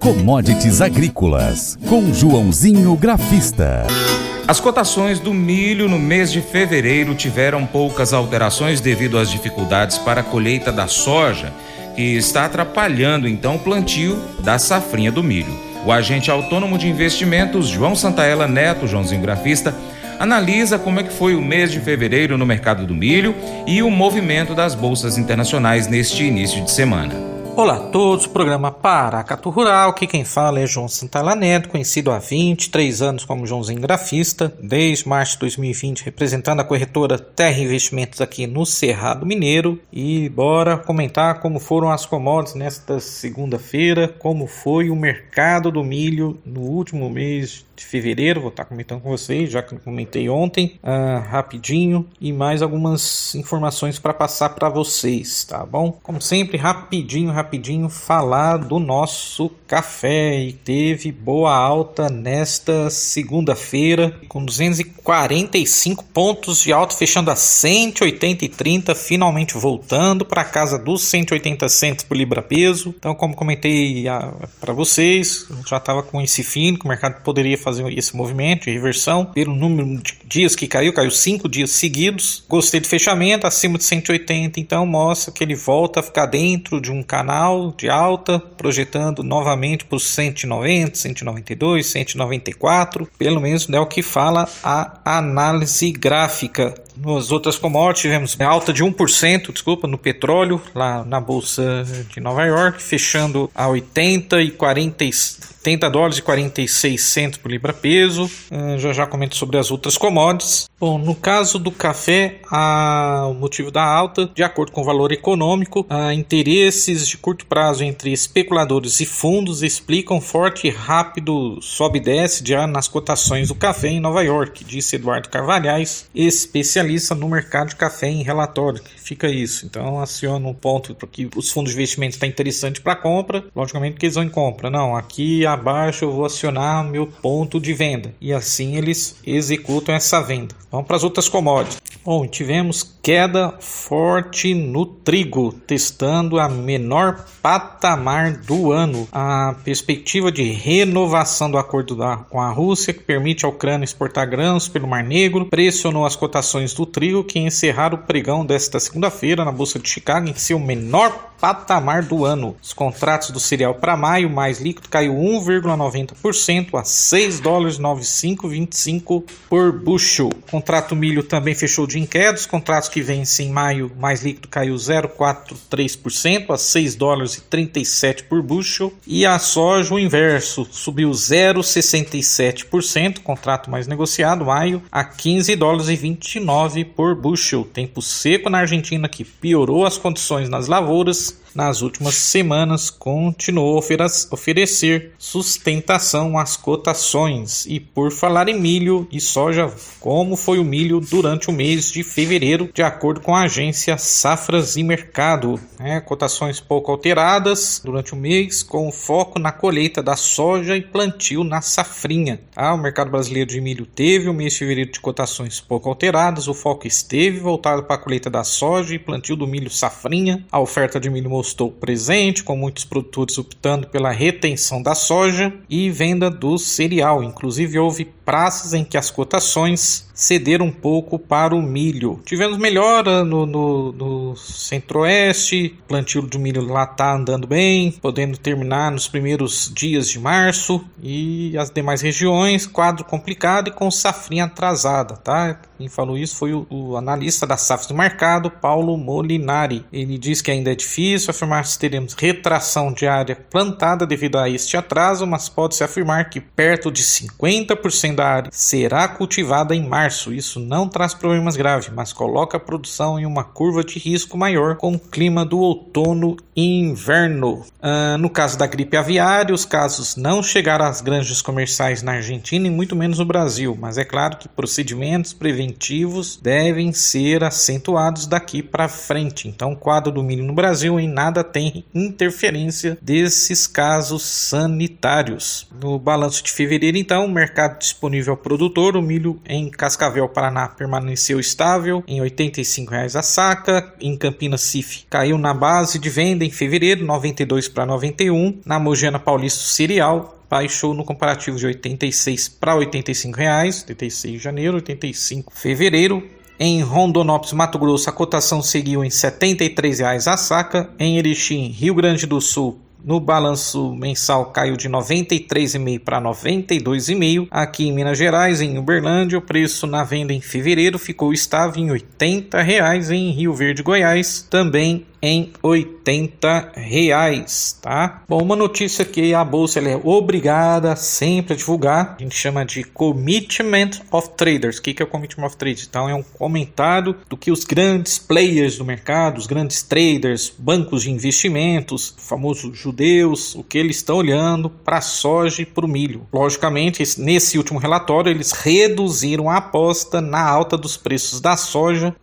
Commodities Agrícolas, com Joãozinho Grafista. As cotações do milho no mês de fevereiro tiveram poucas alterações devido às dificuldades para a colheita da soja, que está atrapalhando então o plantio da safrinha do milho. O agente autônomo de investimentos, João Santaella Neto, Joãozinho Grafista, analisa como é que foi o mês de fevereiro no mercado do milho e o movimento das bolsas internacionais neste início de semana. Olá a todos, programa Paracatu Rural, que quem fala é João Santana Neto, conhecido há 23 anos como Joãozinho Grafista, desde março de 2020 representando a corretora Terra Investimentos aqui no Cerrado Mineiro e bora comentar como foram as commodities nesta segunda-feira, como foi o mercado do milho no último mês de fevereiro, vou estar comentando com vocês, já que comentei ontem, uh, rapidinho, e mais algumas informações para passar para vocês, tá bom? Como sempre, rapidinho, rapidinho, falar do nosso café e teve boa alta nesta segunda-feira, com 245 pontos de alta, fechando a 180 e 30, finalmente voltando para casa dos 180 centos por libra peso. Então, como comentei ah, para vocês, já estava com esse fim, que o mercado poderia fazer esse movimento de reversão pelo número de dias que caiu, caiu cinco dias seguidos. Gostei do fechamento, acima de 180, então mostra que ele volta a ficar dentro de um canal de alta, projetando novamente para os 190, 192, 194, pelo menos é o que fala a análise gráfica. Nas outras commodities tivemos alta de 1%, desculpa, no petróleo, lá na bolsa de Nova York, fechando a 80 e 40 30 dólares e 46 centos por libra peso. Uh, já já comento sobre as outras commodities. Bom, no caso do café, a, o motivo da alta, de acordo com o valor econômico, a, interesses de curto prazo entre especuladores e fundos explicam forte e rápido sobe e desce de, nas cotações do café em Nova York, disse Eduardo Carvalhais, especialista no mercado de café em relatório. Fica isso. Então aciona um ponto porque os fundos de investimento estão interessantes para compra, logicamente que eles vão em compra. Não, aqui abaixo eu vou acionar meu ponto de venda e assim eles executam essa venda. Vamos para as outras commodities. Bom, tivemos queda forte no trigo, testando a menor patamar do ano. A perspectiva de renovação do acordo da, com a Rússia, que permite a Ucrânia exportar grãos pelo Mar Negro, pressionou as cotações do trigo, que encerraram o pregão desta segunda-feira na Bolsa de Chicago em seu menor patamar do ano. Os contratos do cereal para maio mais líquido caiu 1,90% a 6 dólares 95,25 por bushel. O contrato milho também fechou de queda. Os contratos que vencem em maio mais líquido caiu 0,43% a 6 dólares e 37 por bushel. E a soja o inverso subiu 0,67%, contrato mais negociado maio a 15 dólares e 29 por bushel. Tempo seco na Argentina que piorou as condições nas lavouras Cheers. Nas últimas semanas continuou a oferecer sustentação às cotações. E por falar em milho e soja, como foi o milho durante o mês de fevereiro, de acordo com a agência Safras e Mercado. Né? Cotações pouco alteradas durante o mês, com foco na colheita da soja e plantio na safrinha. Ah, o mercado brasileiro de milho teve o mês de fevereiro de cotações pouco alteradas, o foco esteve voltado para a colheita da soja e plantio do milho safrinha. A oferta de milho mostrou presente, com muitos produtores optando pela retenção da soja e venda do cereal. Inclusive, houve praças em que as cotações cederam um pouco para o milho. Tivemos melhora no, no, no centro-oeste, plantio de milho lá está andando bem, podendo terminar nos primeiros dias de março e as demais regiões, quadro complicado e com safrinha atrasada, tá? Quem falou isso foi o, o analista da safra do mercado, Paulo Molinari. Ele diz que ainda é difícil afirmar se teremos retração de área plantada devido a este atraso, mas pode-se afirmar que perto de 50% da área será cultivada em março. Isso não traz problemas graves, mas coloca a produção em uma curva de risco maior com o clima do outono e inverno. Uh, no caso da gripe aviária, os casos não chegaram às granjas comerciais na Argentina e muito menos no Brasil, mas é claro que procedimentos preventivos devem ser acentuados daqui para frente. Então, o quadro do milho no Brasil em nada tem interferência desses casos sanitários. No balanço de fevereiro, então, o mercado disponível ao produtor, o milho em casca Cascavel, Paraná, permaneceu estável em R$ 85,00 a saca. Em Campinas, CIF caiu na base de venda em fevereiro, 92 para 91. Na Mogiana Paulista, cereal baixou no comparativo de 86 para 85 reais, 86 de janeiro, 85 de fevereiro. Em Rondonópolis, Mato Grosso, a cotação seguiu em R$ 73,00 a saca. Em Erechim, Rio Grande do Sul, no balanço mensal caiu de 93,5 para 92,5. Aqui em Minas Gerais, em Uberlândia, o preço na venda em fevereiro ficou estável em 80 reais. Em Rio Verde, Goiás, também em 80 reais, tá? Bom, uma notícia que a bolsa é obrigada sempre a divulgar, a gente chama de Commitment of Traders. O que é o Commitment of Traders? Então é um comentário do que os grandes players do mercado, os grandes traders, bancos de investimentos, famosos judeus, o que eles estão olhando para a soja e para o milho. Logicamente, nesse último relatório eles reduziram a aposta na alta dos preços da soja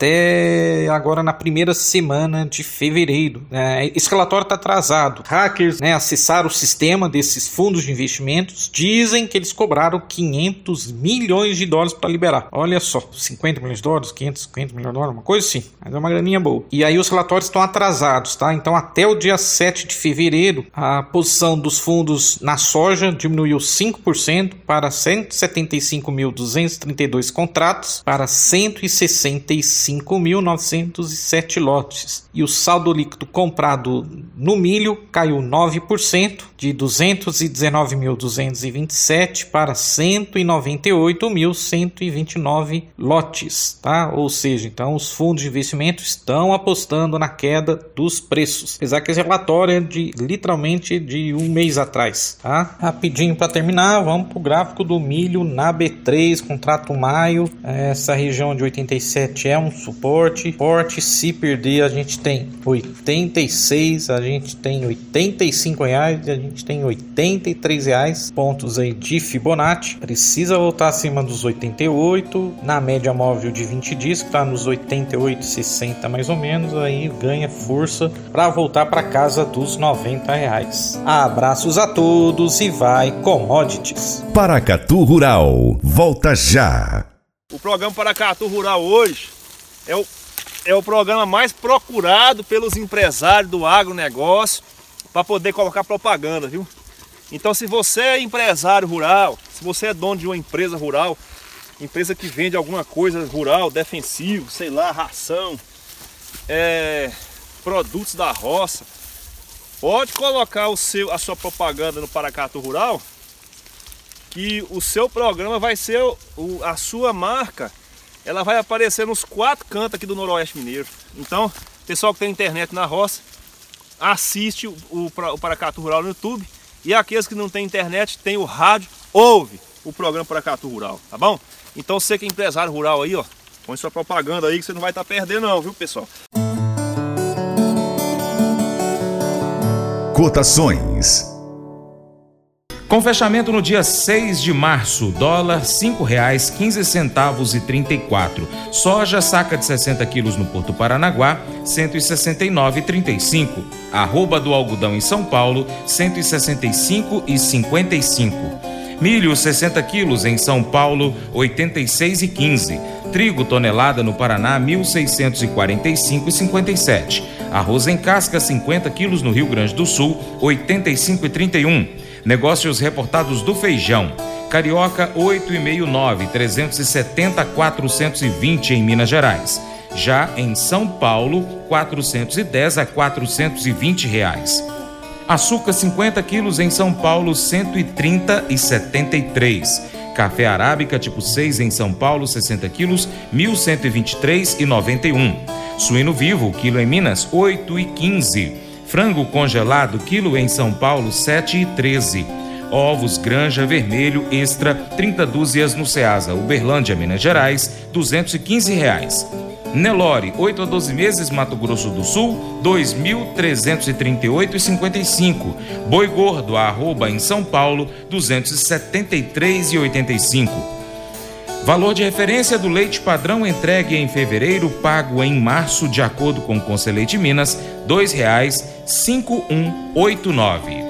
até agora na primeira semana de fevereiro. É, esse relatório está atrasado. Hackers né, acessaram o sistema desses fundos de investimentos, dizem que eles cobraram 500 milhões de dólares para liberar. Olha só, 50 milhões de dólares, 550 milhões de dólares, uma coisa assim, mas é uma graninha boa. E aí os relatórios estão atrasados, tá? Então até o dia 7 de fevereiro, a posição dos fundos na soja diminuiu 5% para 175.232 contratos para 165 5.907 lotes. E o saldo líquido comprado no milho caiu 9%, de 219.227 para 198.129 lotes, tá? Ou seja, então os fundos de investimento estão apostando na queda dos preços. Apesar que esse relatório é de literalmente de um mês atrás, tá? Rapidinho para terminar, vamos para o gráfico do milho na B3, contrato maio. Essa região de 87 é um suporte. Forte, se perder, a gente tem 86, a gente tem 85 reais a gente tem 83 reais. Pontos aí de Fibonacci. Precisa voltar acima dos 88. Na média móvel de 20 dias, que está nos 88, 60 mais ou menos. Aí ganha força para voltar para casa dos 90 reais. Abraços a todos e vai commodities. Paracatu Rural, volta já. O programa Paracatu Rural hoje é o, é o programa mais procurado pelos empresários do agronegócio para poder colocar propaganda, viu? Então se você é empresário rural, se você é dono de uma empresa rural, empresa que vende alguma coisa rural, defensivo, sei lá, ração, é, produtos da roça, pode colocar o seu, a sua propaganda no Paracato Rural, que o seu programa vai ser o, a sua marca ela vai aparecer nos quatro cantos aqui do Noroeste Mineiro. Então, pessoal que tem internet na roça, assiste o, o, Paracatu Rural no YouTube. E aqueles que não tem internet, tem o rádio, ouve o programa Paracatu Rural, tá bom? Então você que é empresário rural aí, ó, põe sua propaganda aí que você não vai estar tá perdendo não, viu pessoal? Cotações com fechamento no dia 6 de março, dólar R$ 5,15 e 34. Soja saca de 60 quilos no Porto Paranaguá, 169,35. Arroba do algodão em São Paulo, 165 e 55. Milho 60 quilos em São Paulo, 86 e 15. Trigo tonelada no Paraná, 1.645 e 57. Arroz em casca 50 quilos no Rio Grande do Sul, 85 e 31. Negócios reportados do feijão. Carioca 8,69, 370 420 em Minas Gerais. Já em São Paulo, 410 a 420 reais. Açúcar 50 quilos em São Paulo, 130 e 73. Café arábica tipo 6 em São Paulo, 60 quilos, 1.123 e 91. Suíno vivo, quilo em Minas, 8 e 15. Frango congelado, quilo em São Paulo, 7,13. Ovos Granja Vermelho Extra, 30 dúzias no Ceasa, Uberlândia, Minas Gerais, 215 reais. Nelore, 8 a 12 meses, Mato Grosso do Sul, 2.338,55. Boi Gordo, arroba em São Paulo, 273,85. Valor de referência do leite padrão entregue em fevereiro, pago em março, de acordo com o Conselheiro Minas, R$ 2,5189.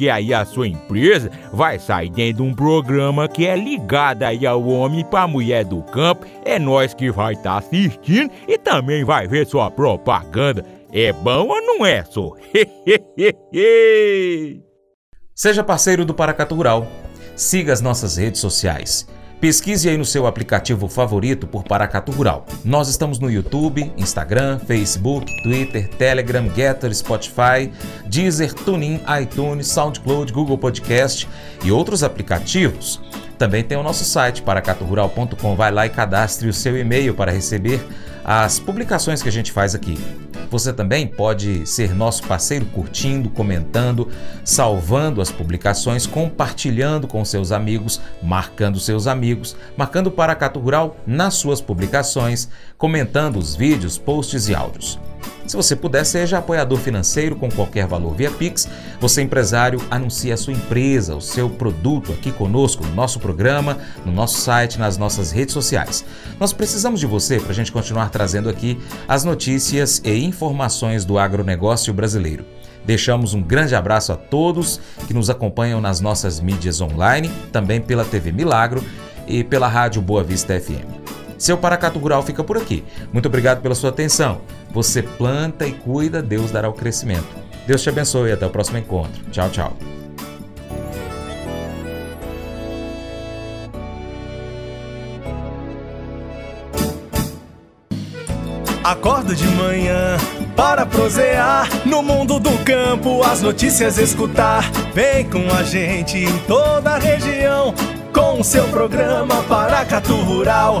porque aí a sua empresa vai sair dentro de um programa que é ligado aí ao homem para mulher do campo. É nós que vai estar tá assistindo e também vai ver sua propaganda. É bom ou não é, só? Seja parceiro do Paracatu Rural. Siga as nossas redes sociais. Pesquise aí no seu aplicativo favorito por Paracatu Rural. Nós estamos no YouTube, Instagram, Facebook, Twitter, Telegram, Getter, Spotify, Deezer, TuneIn, iTunes, SoundCloud, Google Podcast e outros aplicativos. Também tem o nosso site paracaturural.com. Vai lá e cadastre o seu e-mail para receber as publicações que a gente faz aqui. Você também pode ser nosso parceiro curtindo, comentando, salvando as publicações, compartilhando com seus amigos, marcando seus amigos, marcando Paracato Rural nas suas publicações, comentando os vídeos, posts e áudios. Se você puder, seja apoiador financeiro com qualquer valor via Pix. Você, empresário, anuncie a sua empresa, o seu produto aqui conosco, no nosso programa, no nosso site, nas nossas redes sociais. Nós precisamos de você para a gente continuar trazendo aqui as notícias e informações do agronegócio brasileiro. Deixamos um grande abraço a todos que nos acompanham nas nossas mídias online, também pela TV Milagro e pela Rádio Boa Vista FM. Seu Paracato Rural fica por aqui. Muito obrigado pela sua atenção. Você planta e cuida, Deus dará o crescimento. Deus te abençoe e até o próximo encontro. Tchau, tchau. Acordo de manhã para prosear no mundo do campo, as notícias escutar. Vem com a gente em toda a região com o seu programa Paracatu Rural.